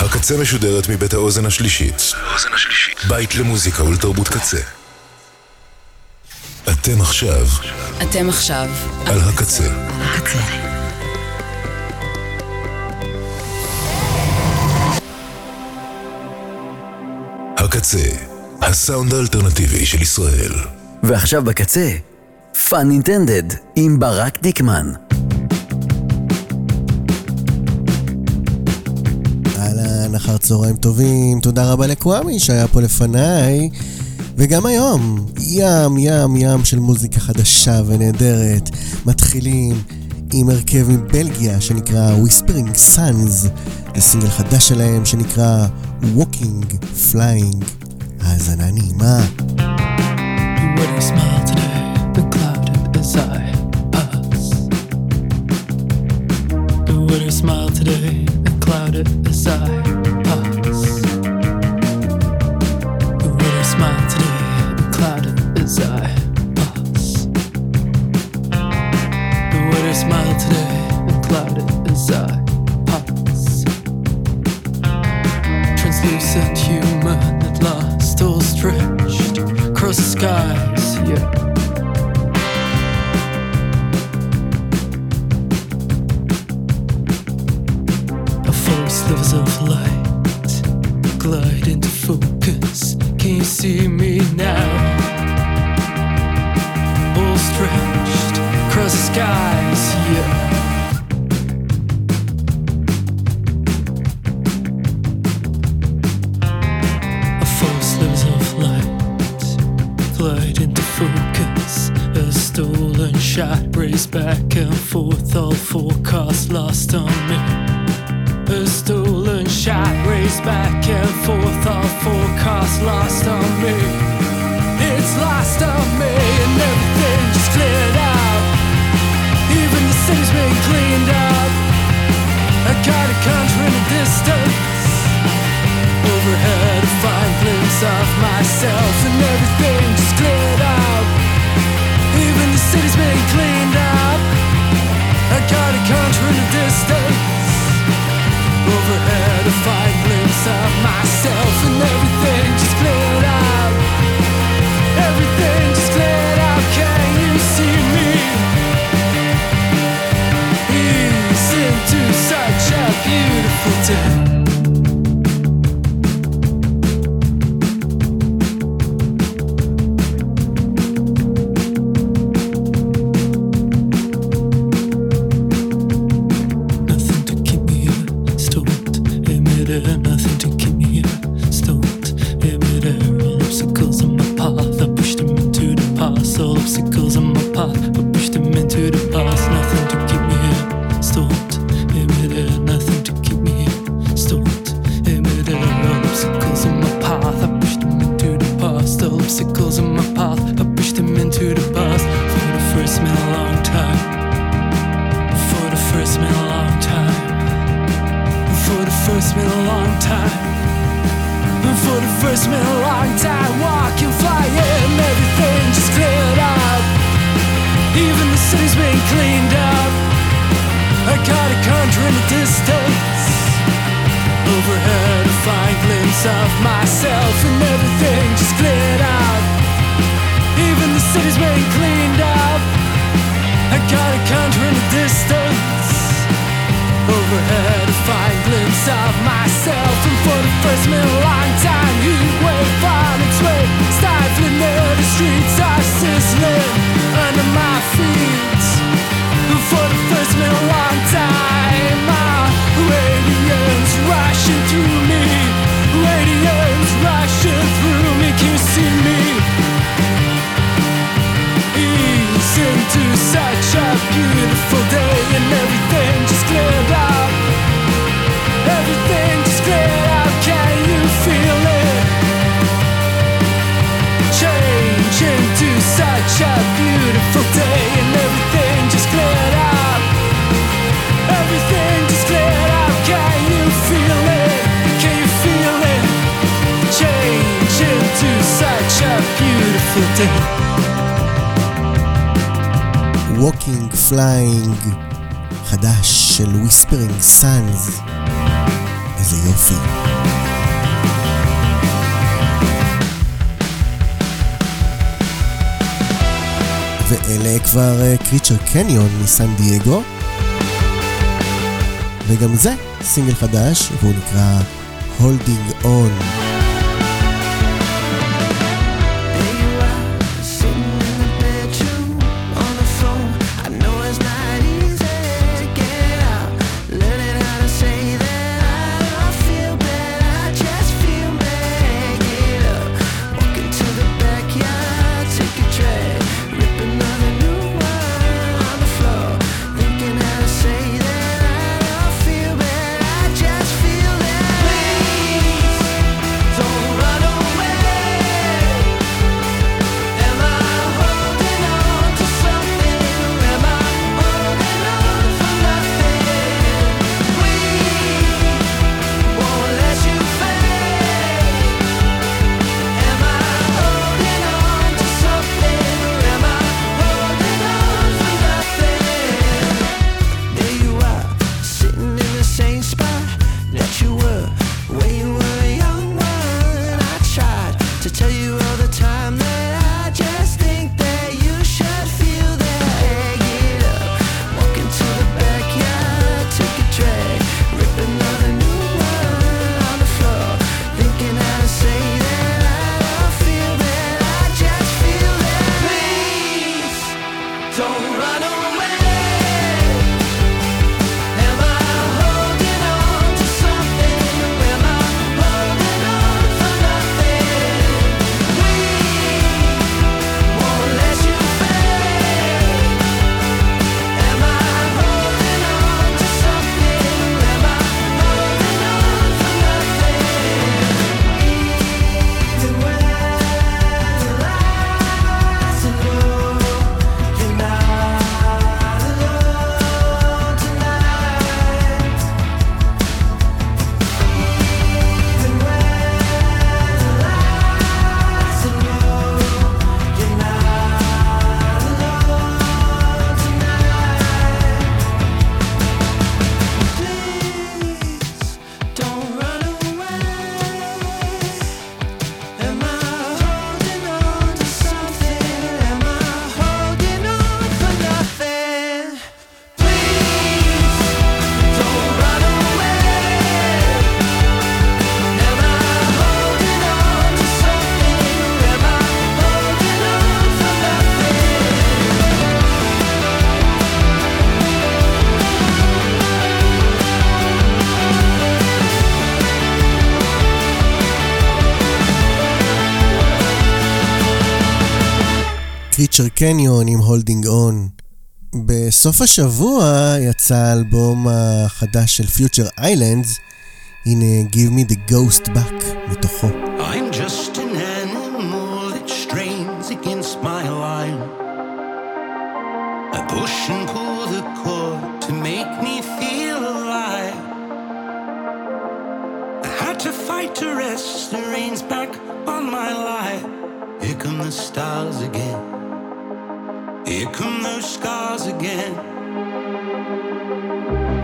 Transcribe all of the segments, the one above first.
הקצה משודרת מבית האוזן השלישית. בית למוזיקה ולתרבות קצה. אתם עכשיו אתם עכשיו על הקצה. הקצה. הקצה, הסאונד האלטרנטיבי של ישראל. ועכשיו בקצה, Fun Intended עם ברק דיקמן. אהלן, אחר צהריים טובים, תודה רבה לקוואמי שהיה פה לפניי. וגם היום, ים ים ים של מוזיקה חדשה ונהדרת. מתחילים עם הרכב מבלגיה שנקרא Whispering Suns. זה סינגל חדש שלהם שנקרא Walking Flying. האזנה נעימה. Smile today, the clouded as I smile today, clouded as I pass. What a smile today, the clouded as I pass. Translucent human at last, all stretched across the skies, yeah. Slivers of light glide into see me now? All stretched across the skies, yeah. A false slivers of light into focus. A stolen shot raced back and forth, all forecasts lost on me. A stolen shot raced back and forth, all forecasts lost on me. It's lost on me, and everything just cleared out. Even the city's been cleaned up. I got a country in the distance. Overhead, a fine glimpse of myself, and everything just cleared out. Even the city's been cleaned up. I got a country in the distance. Overhead, a fine glimpse of myself, and everything just cleared out. Everything just cleared out. Can you see me? Into such a beautiful day. Of myself, and everything just cleared out. Even the city's been cleaned up. I got a country in the distance. Overhead, a fine glimpse of myself, and for the first in a long time, heat wave on its way, stifling there. The streets are sizzling under my feet. And for the first in a long time, my radiance rushing through me, such a beautiful day beautiful day. Walking Flying, חדש של Whispering Suns. איזה יופי. ואלה כבר קריצ'ר קניון מסן דייגו. וגם זה סינגל חדש, והוא נקרא Holding On. קניון עם הולדינג און. בסוף השבוע יצא האלבום החדש של פיוטר איילנדס, הנה Give me the ghost back מתוכו. I'm just an animal that strains against my line. I push and pull the cord to make me feel alive. I had to fight to rest the reins back on my life. Here come the stars again. Here come those scars again.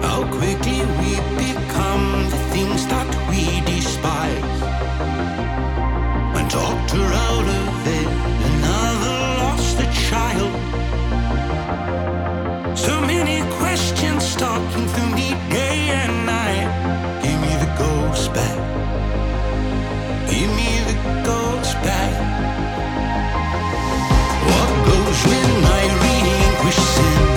How quickly we become the things that we despise. I talked her out of pushes in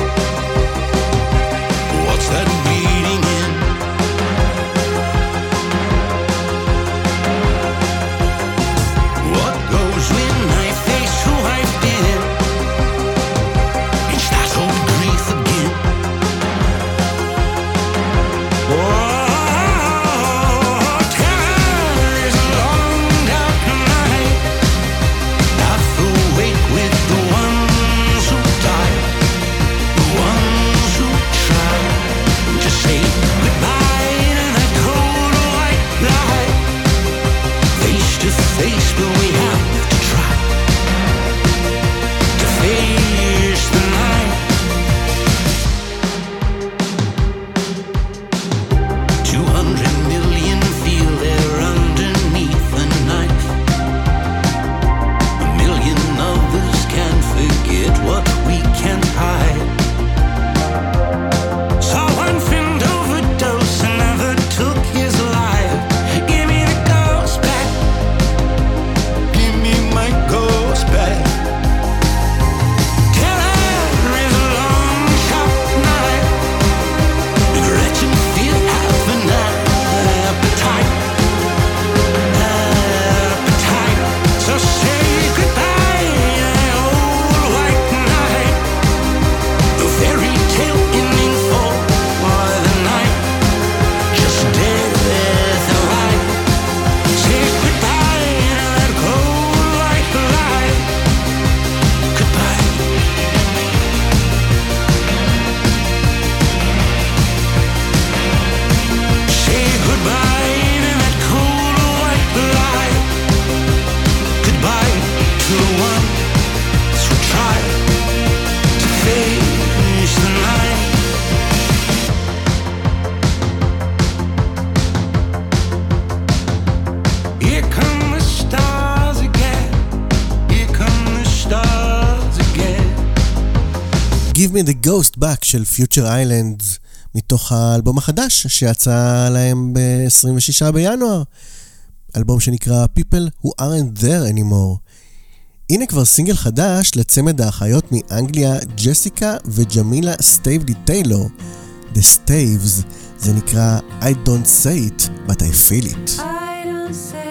Give Me The Ghost Back של Future Islands, מתוך האלבום החדש שיצא להם ב-26 בינואר. אלבום שנקרא People Who Aren't There Anymore. הנה כבר סינגל חדש לצמד האחיות מאנגליה, ג'סיקה וקמילה סטייבלי טיילור, The Staves, זה נקרא I Don't Say It, But I Feel It. I don't say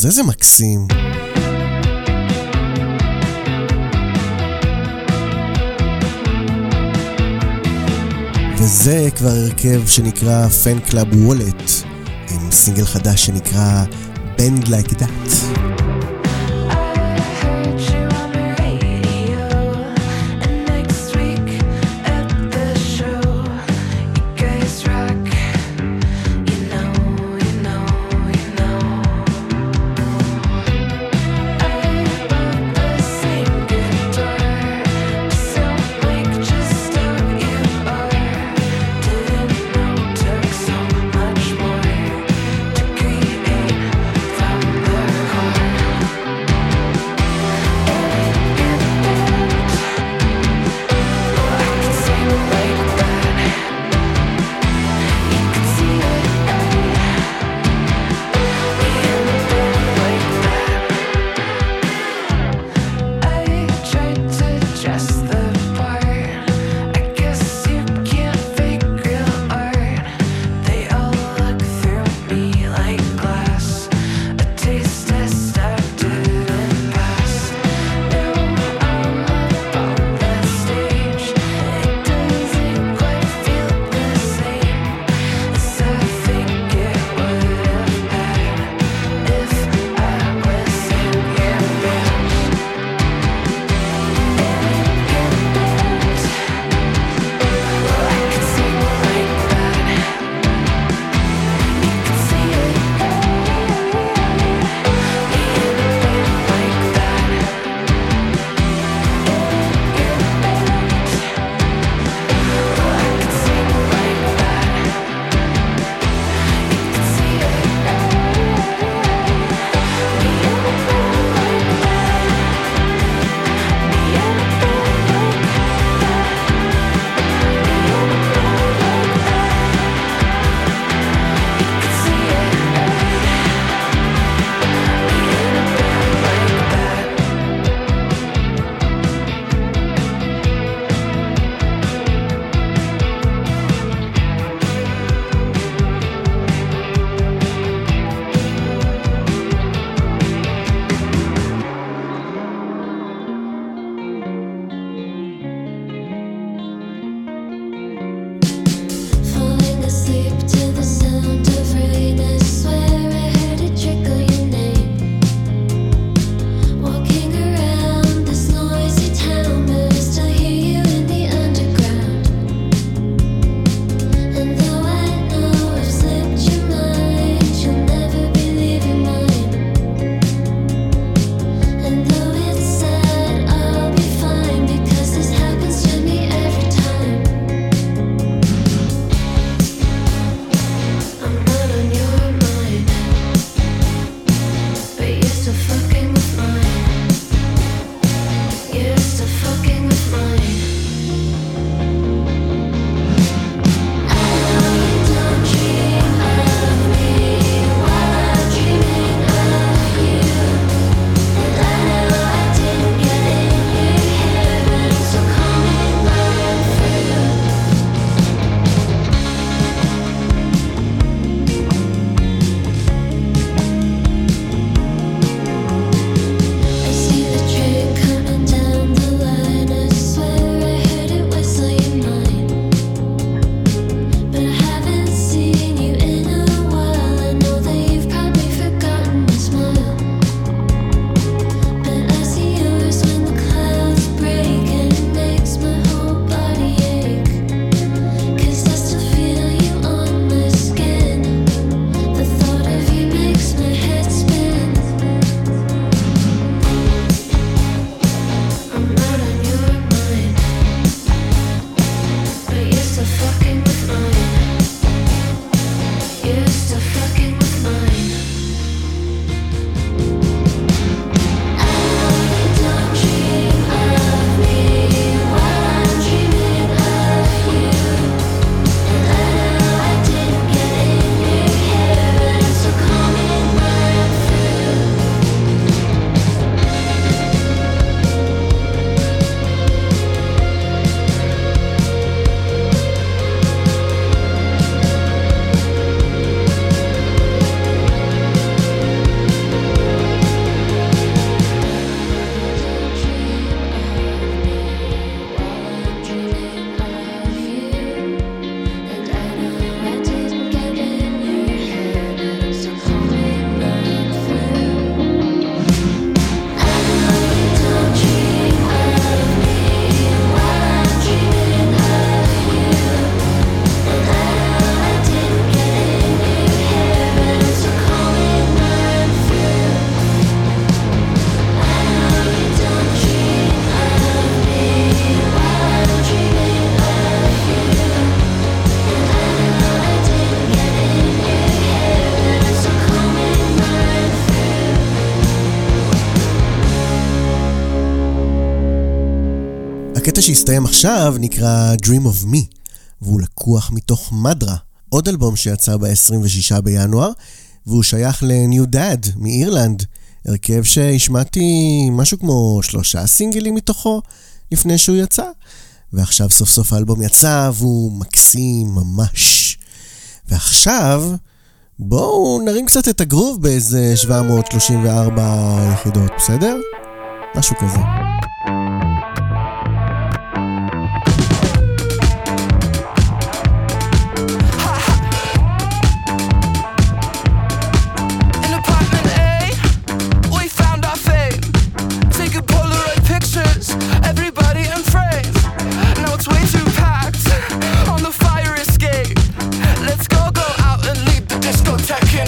זה איזה מקסים. וזה כבר הרכב שנקרא Fan Club Wallet, עם סינגל חדש שנקרא Band Like That. שהסתיים עכשיו נקרא Dream of Me, והוא לקוח מתוך מדרה, עוד אלבום שיצא ב-26 בינואר, והוא שייך ל-New Dad מאירלנד, הרכב שהשמעתי משהו כמו שלושה סינגלים מתוכו לפני שהוא יצא, ועכשיו סוף סוף האלבום יצא והוא מקסים ממש. ועכשיו, בואו נרים קצת את הגרוב באיזה 734 יחידות, בסדר? משהו כזה.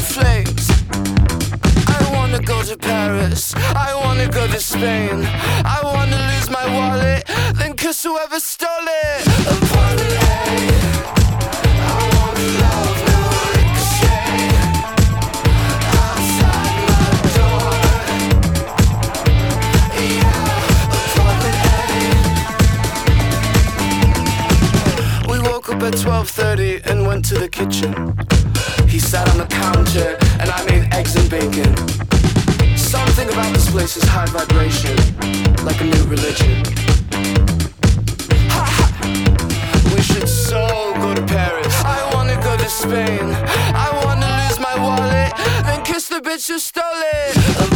Flames. I wanna go to Paris, I wanna go to Spain. I wanna lose my wallet, then kiss whoever stole it. At 12:30 and went to the kitchen. He sat on the counter and I made eggs and bacon. Something about this place is high vibration, like a new religion. Ha ha! We should so go to Paris. I wanna go to Spain. I wanna lose my wallet, then kiss the bitch who stole it.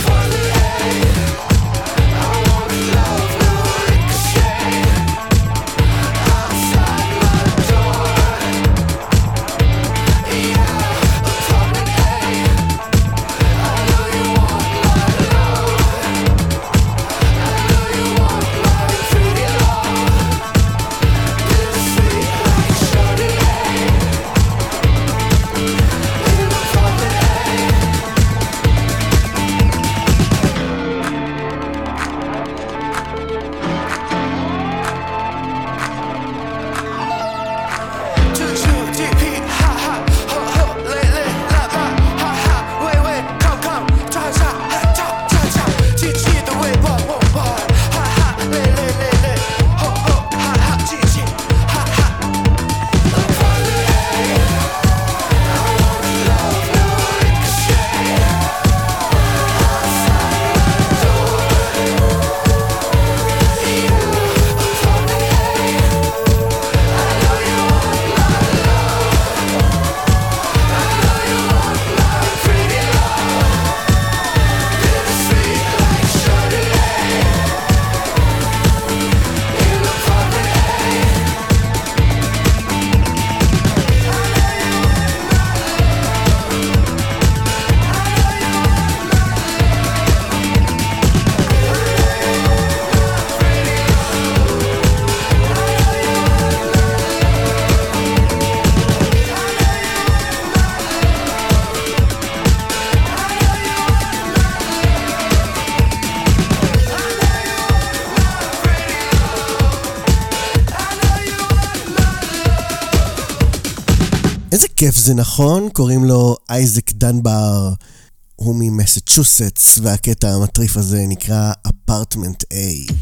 כיף זה נכון, קוראים לו אייזק דנבאר, הוא ממסצ'וסטס, והקטע המטריף הזה נקרא Apartment A.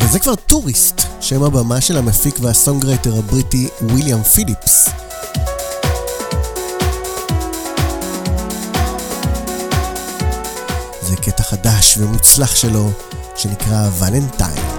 וזה כבר Tourist, שם הבמה של המפיק וה songwriter הבריטי ויליאם פיליפס. זה קטע חדש ומוצלח שלו, שנקרא ולנטיין.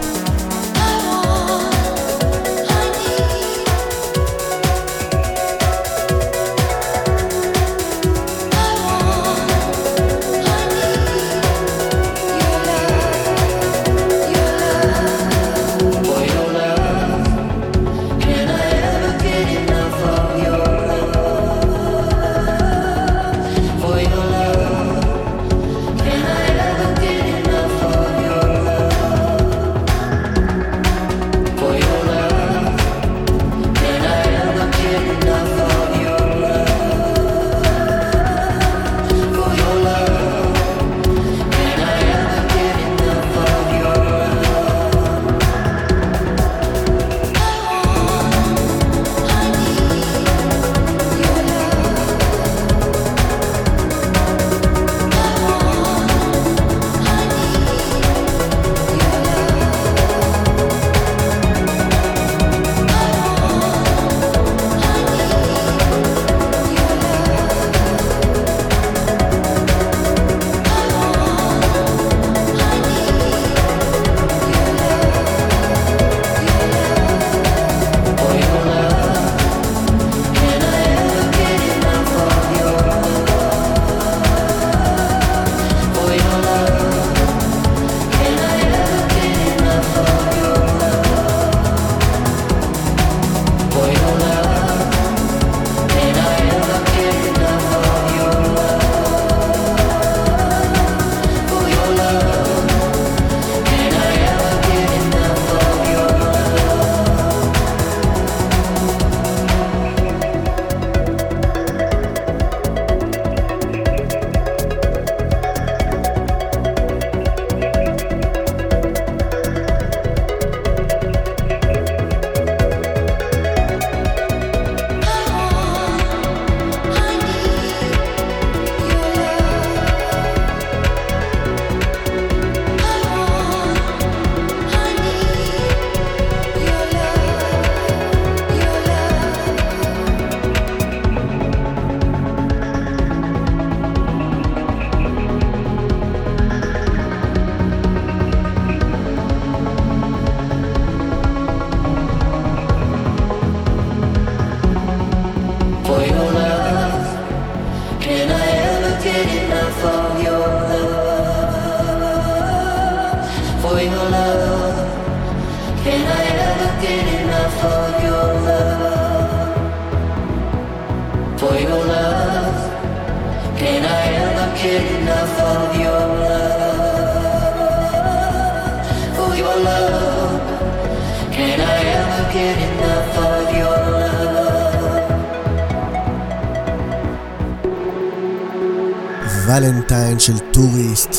ולנטיין של Tourist.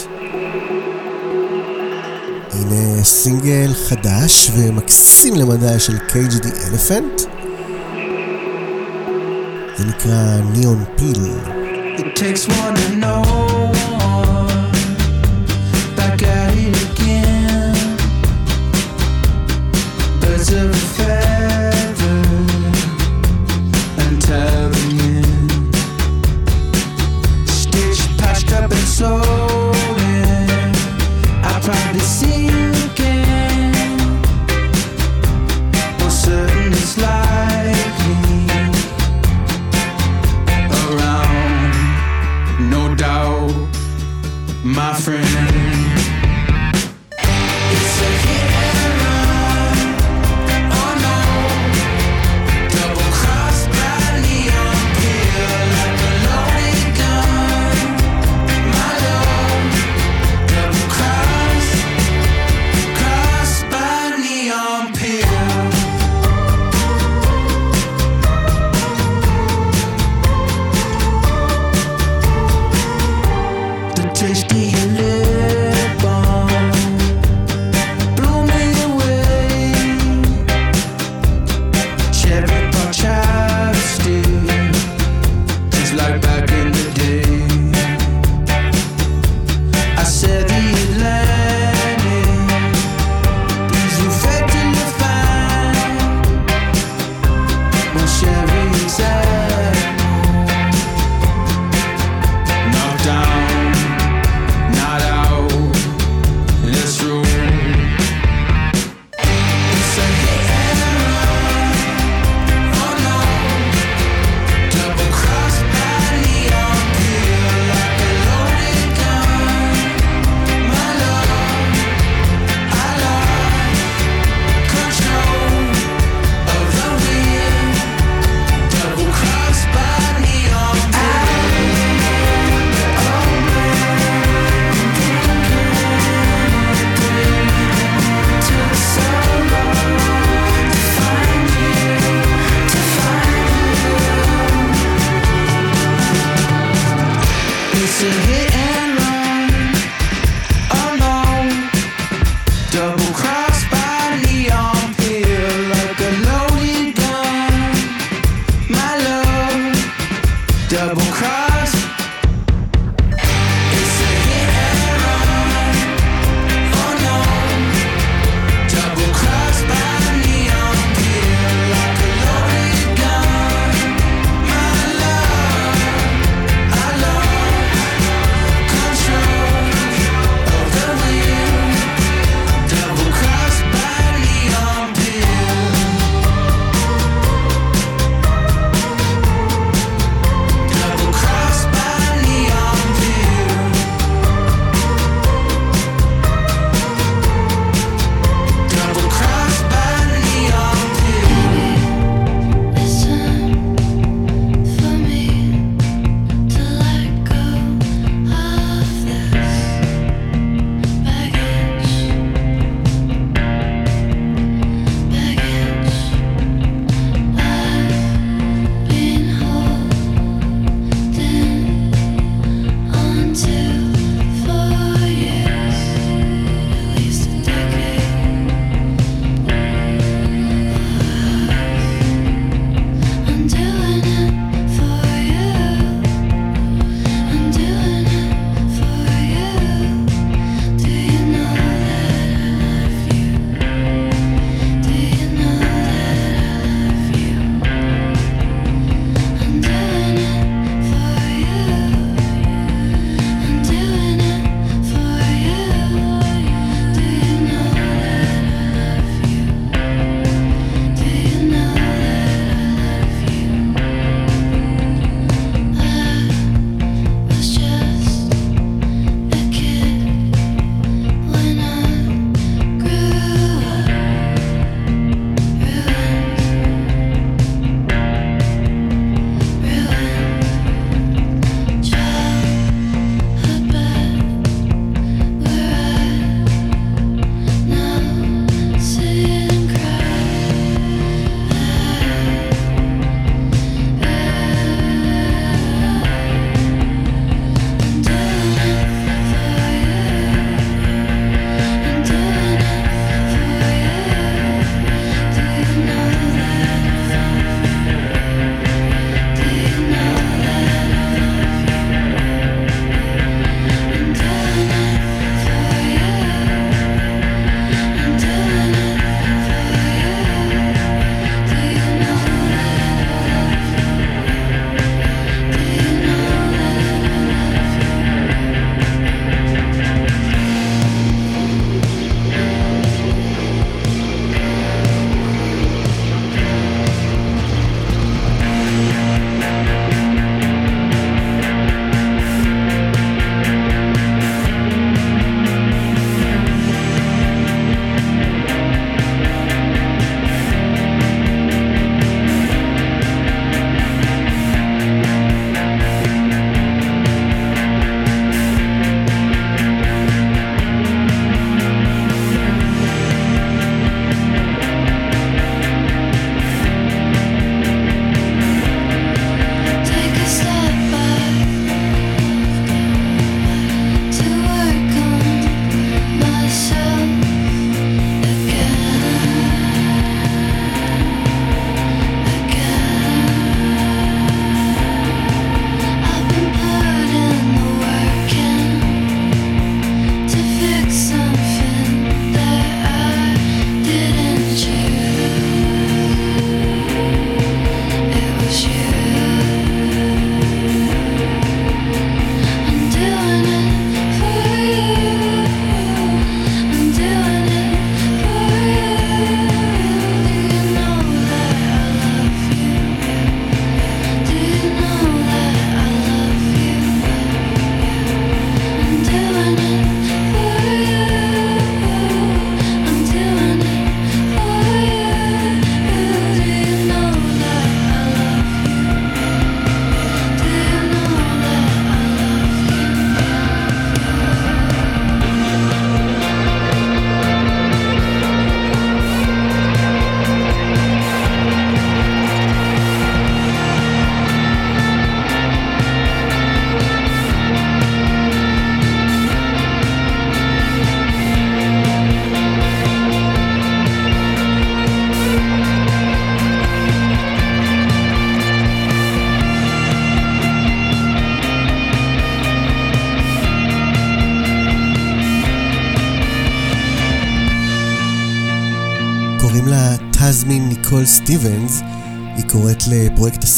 הנה סינגל חדש ומקסים למדי של Cage the Elephant. זה נקרא Neon Pill. It takes one to know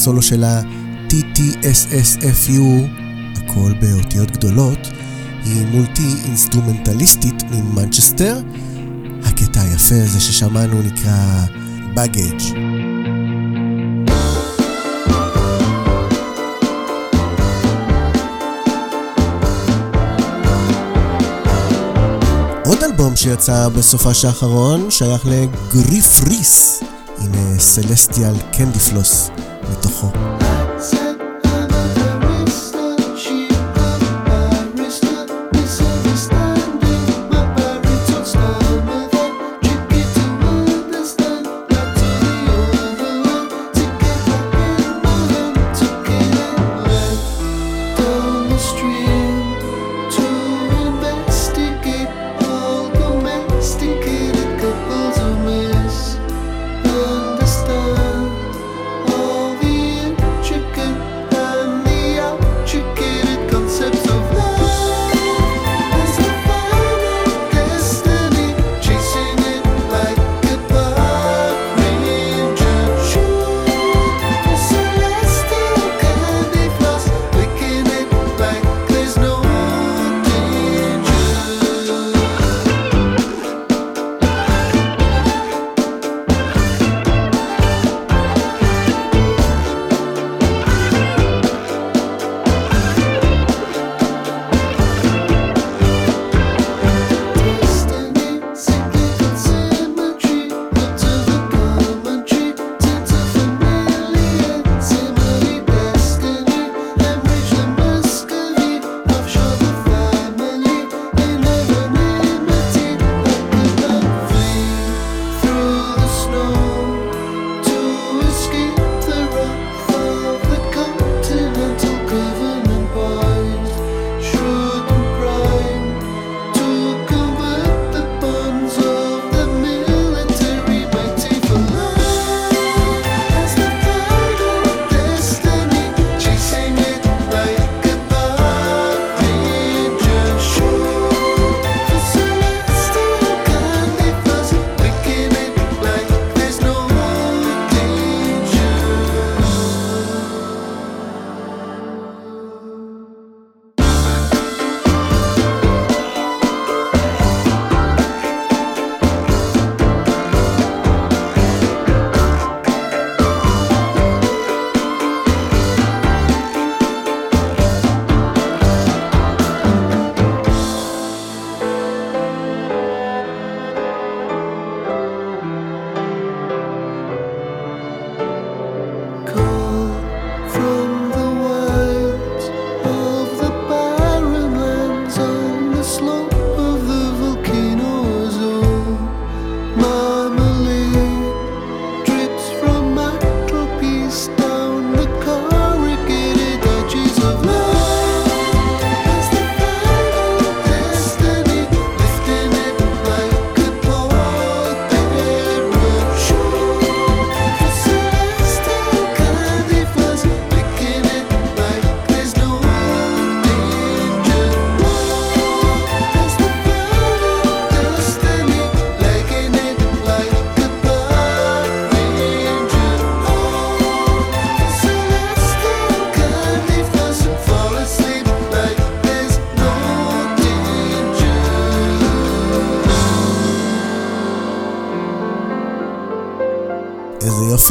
הסולו של ה-TTSSFU, הכל באותיות גדולות, היא מולטי אינסטרומנטליסטית ממנצ'סטר. הקטע היפה הזה ששמענו נקרא Baggage. עוד אלבום שיצא בסופה האחרון שייך לגריף ריס עם אה, סלסטיאל קנדיפלוס. the whole.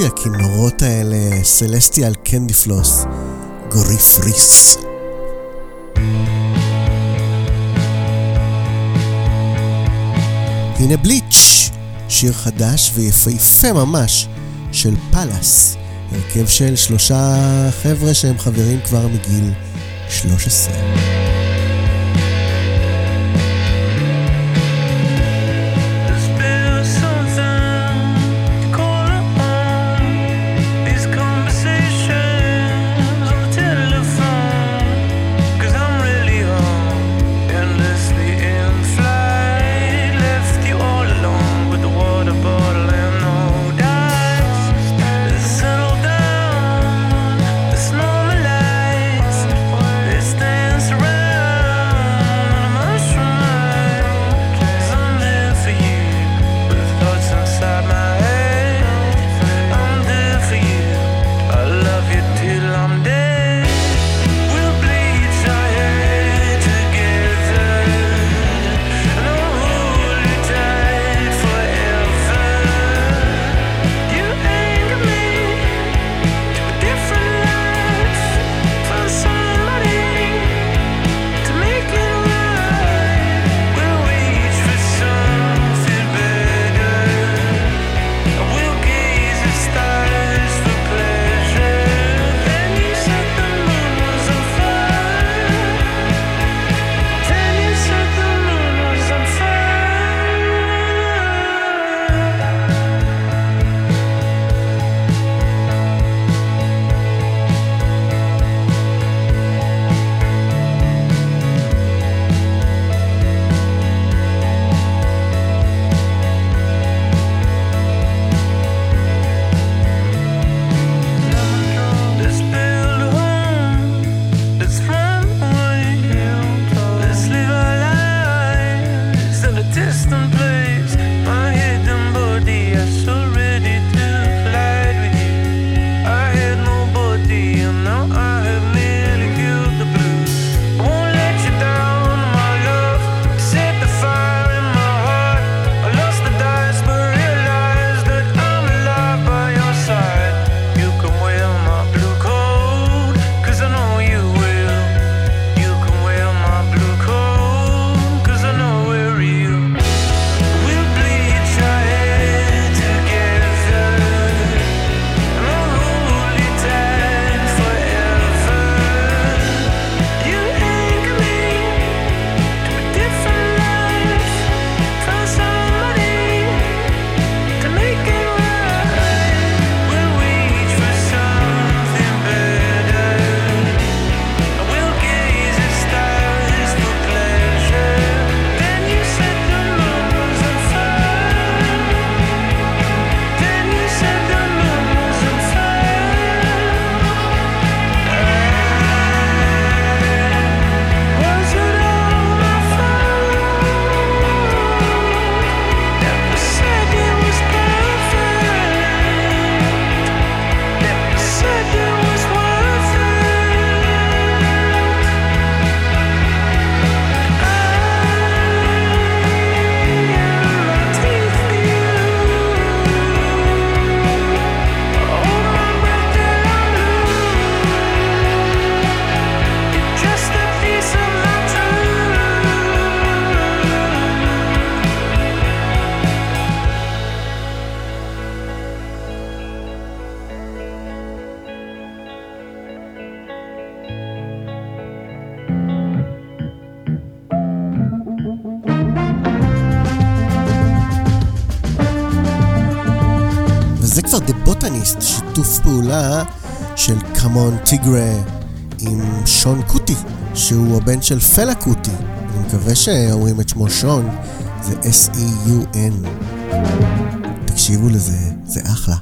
לפי הכינורות האלה, סלסטיאל קנדיפלוס, גורי פריס. הנה בליץ', שיר חדש ויפהפה ממש של פאלאס, הרכב של שלושה חבר'ה שהם חברים כבר מגיל 13. שמעון טיגרה עם שון קוטי, שהוא הבן של פלה קוטי. אני מקווה שאומרים את שמו שון, זה S-E-U-N. תקשיבו לזה, זה אחלה.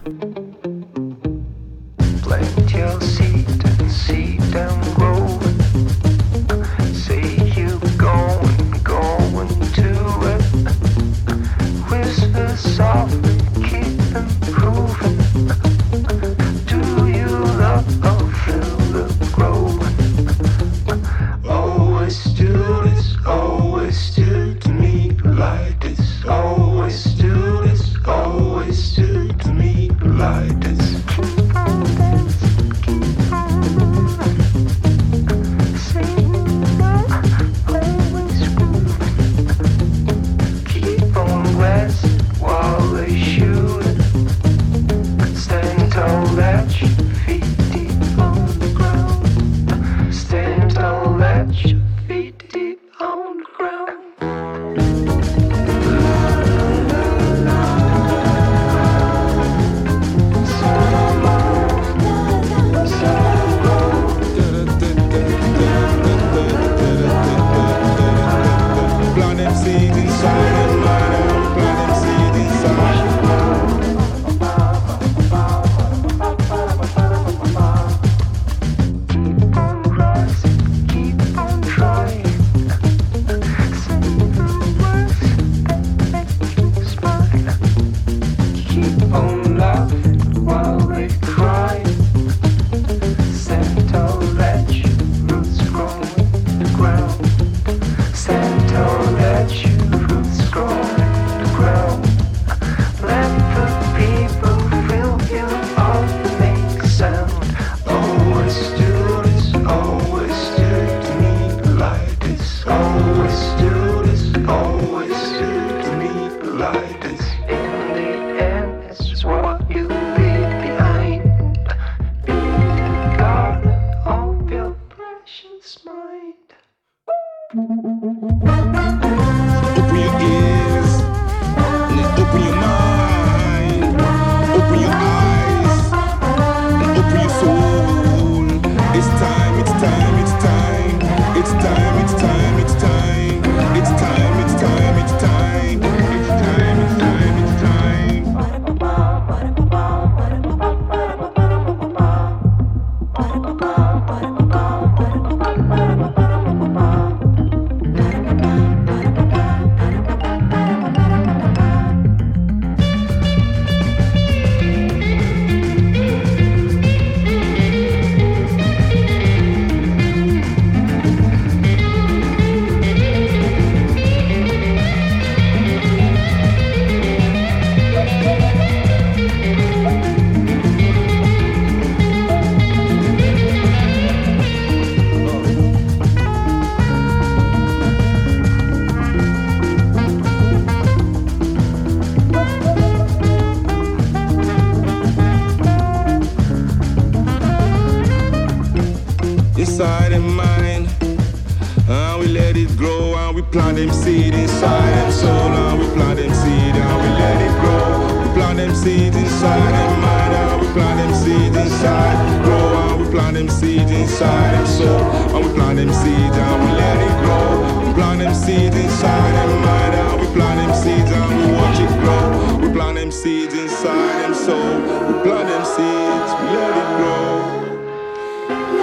seeds inside them soul. we plant them seeds, we let it grow.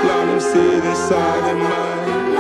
Plant them seeds inside them mind.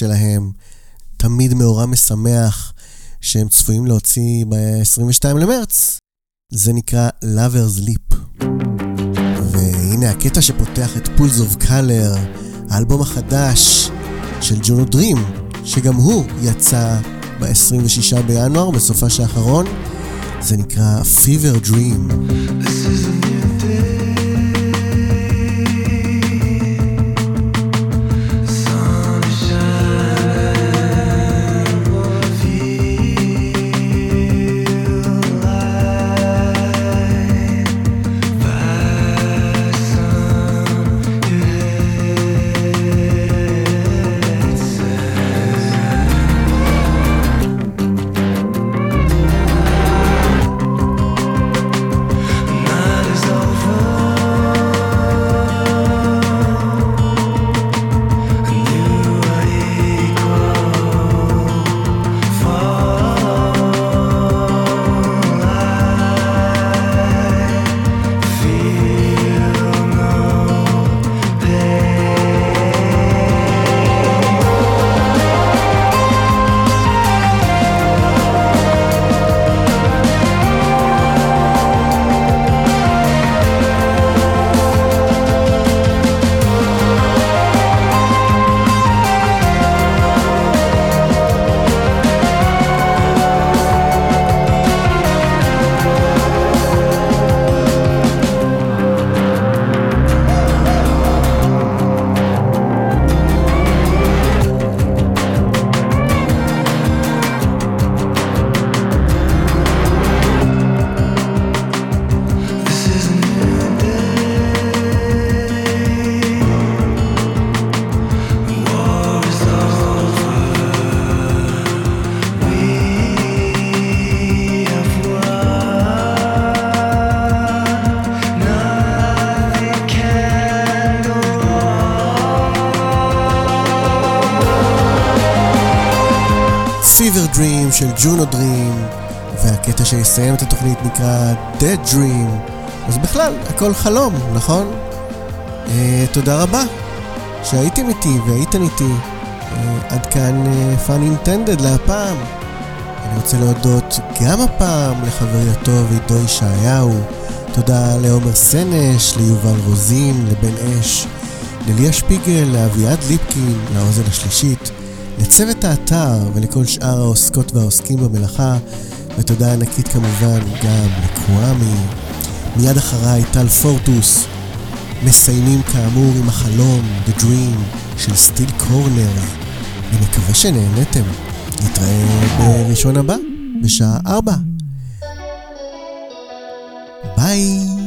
שלהם, תמיד מאורע משמח, שהם צפויים להוציא ב-22 למרץ. זה נקרא Lover's Leap. והנה הקטע שפותח את פולס אוף קלר, האלבום החדש של ג'ונו דרים, שגם הוא יצא ב-26 בינואר, בסופה האחרון. זה נקרא Fever Dream. Fever Dream של ג'ונו דרים, והקטע שיסיים את התוכנית נקרא Dead Dream. אז בכלל, הכל חלום, נכון? Uh, תודה רבה שהייתם איתי והייתם איתי. Uh, עד כאן uh, Fun Intended להפעם. אני רוצה להודות גם הפעם לחברי הטוב עידו ישעיהו. תודה לעומר סנש, ליובל רוזין, לבן אש, לליה שפיגל, לאביעד ליפקין, לאוזן השלישית. לצוות האתר ולכל שאר העוסקות והעוסקים במלאכה, ותודה ענקית כמובן גם לקוואמי. מיד אחריי טל פורטוס. מסיימים כאמור עם החלום, The Dream, של סטיל קורנר. אני מקווה שנהנתם. נתראה בראשון הבא, בשעה ארבע. ביי!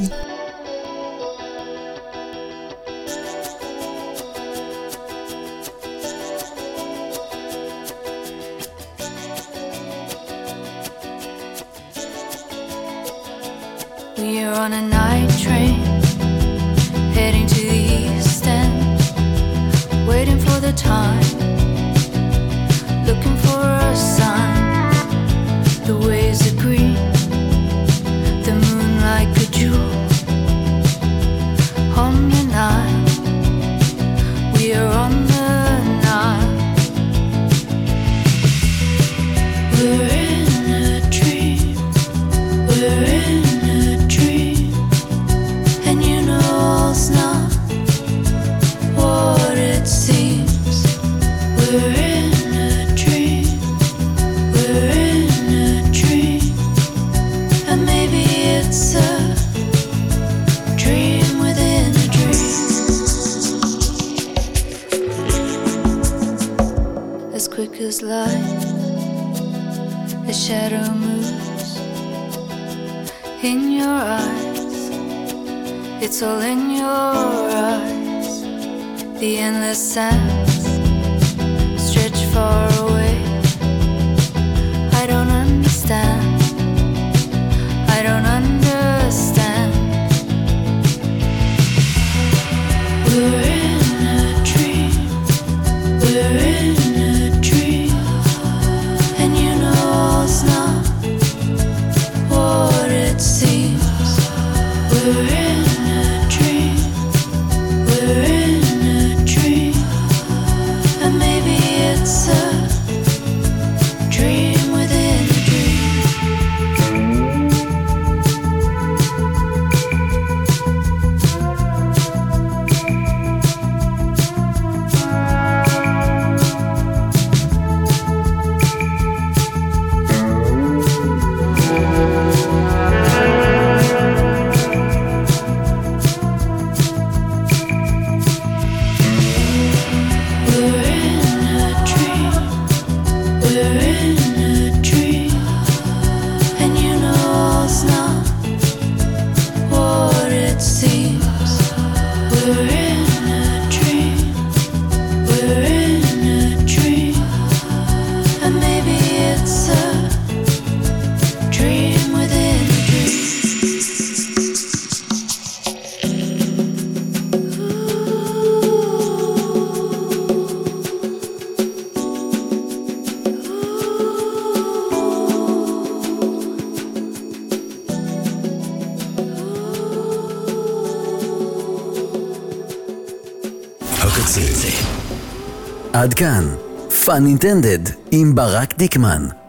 עד כאן, פאן אינטנדד עם ברק דיקמן.